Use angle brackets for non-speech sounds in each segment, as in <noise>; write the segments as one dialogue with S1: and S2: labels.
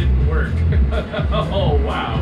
S1: didn't work. <laughs> oh wow.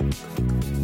S2: Música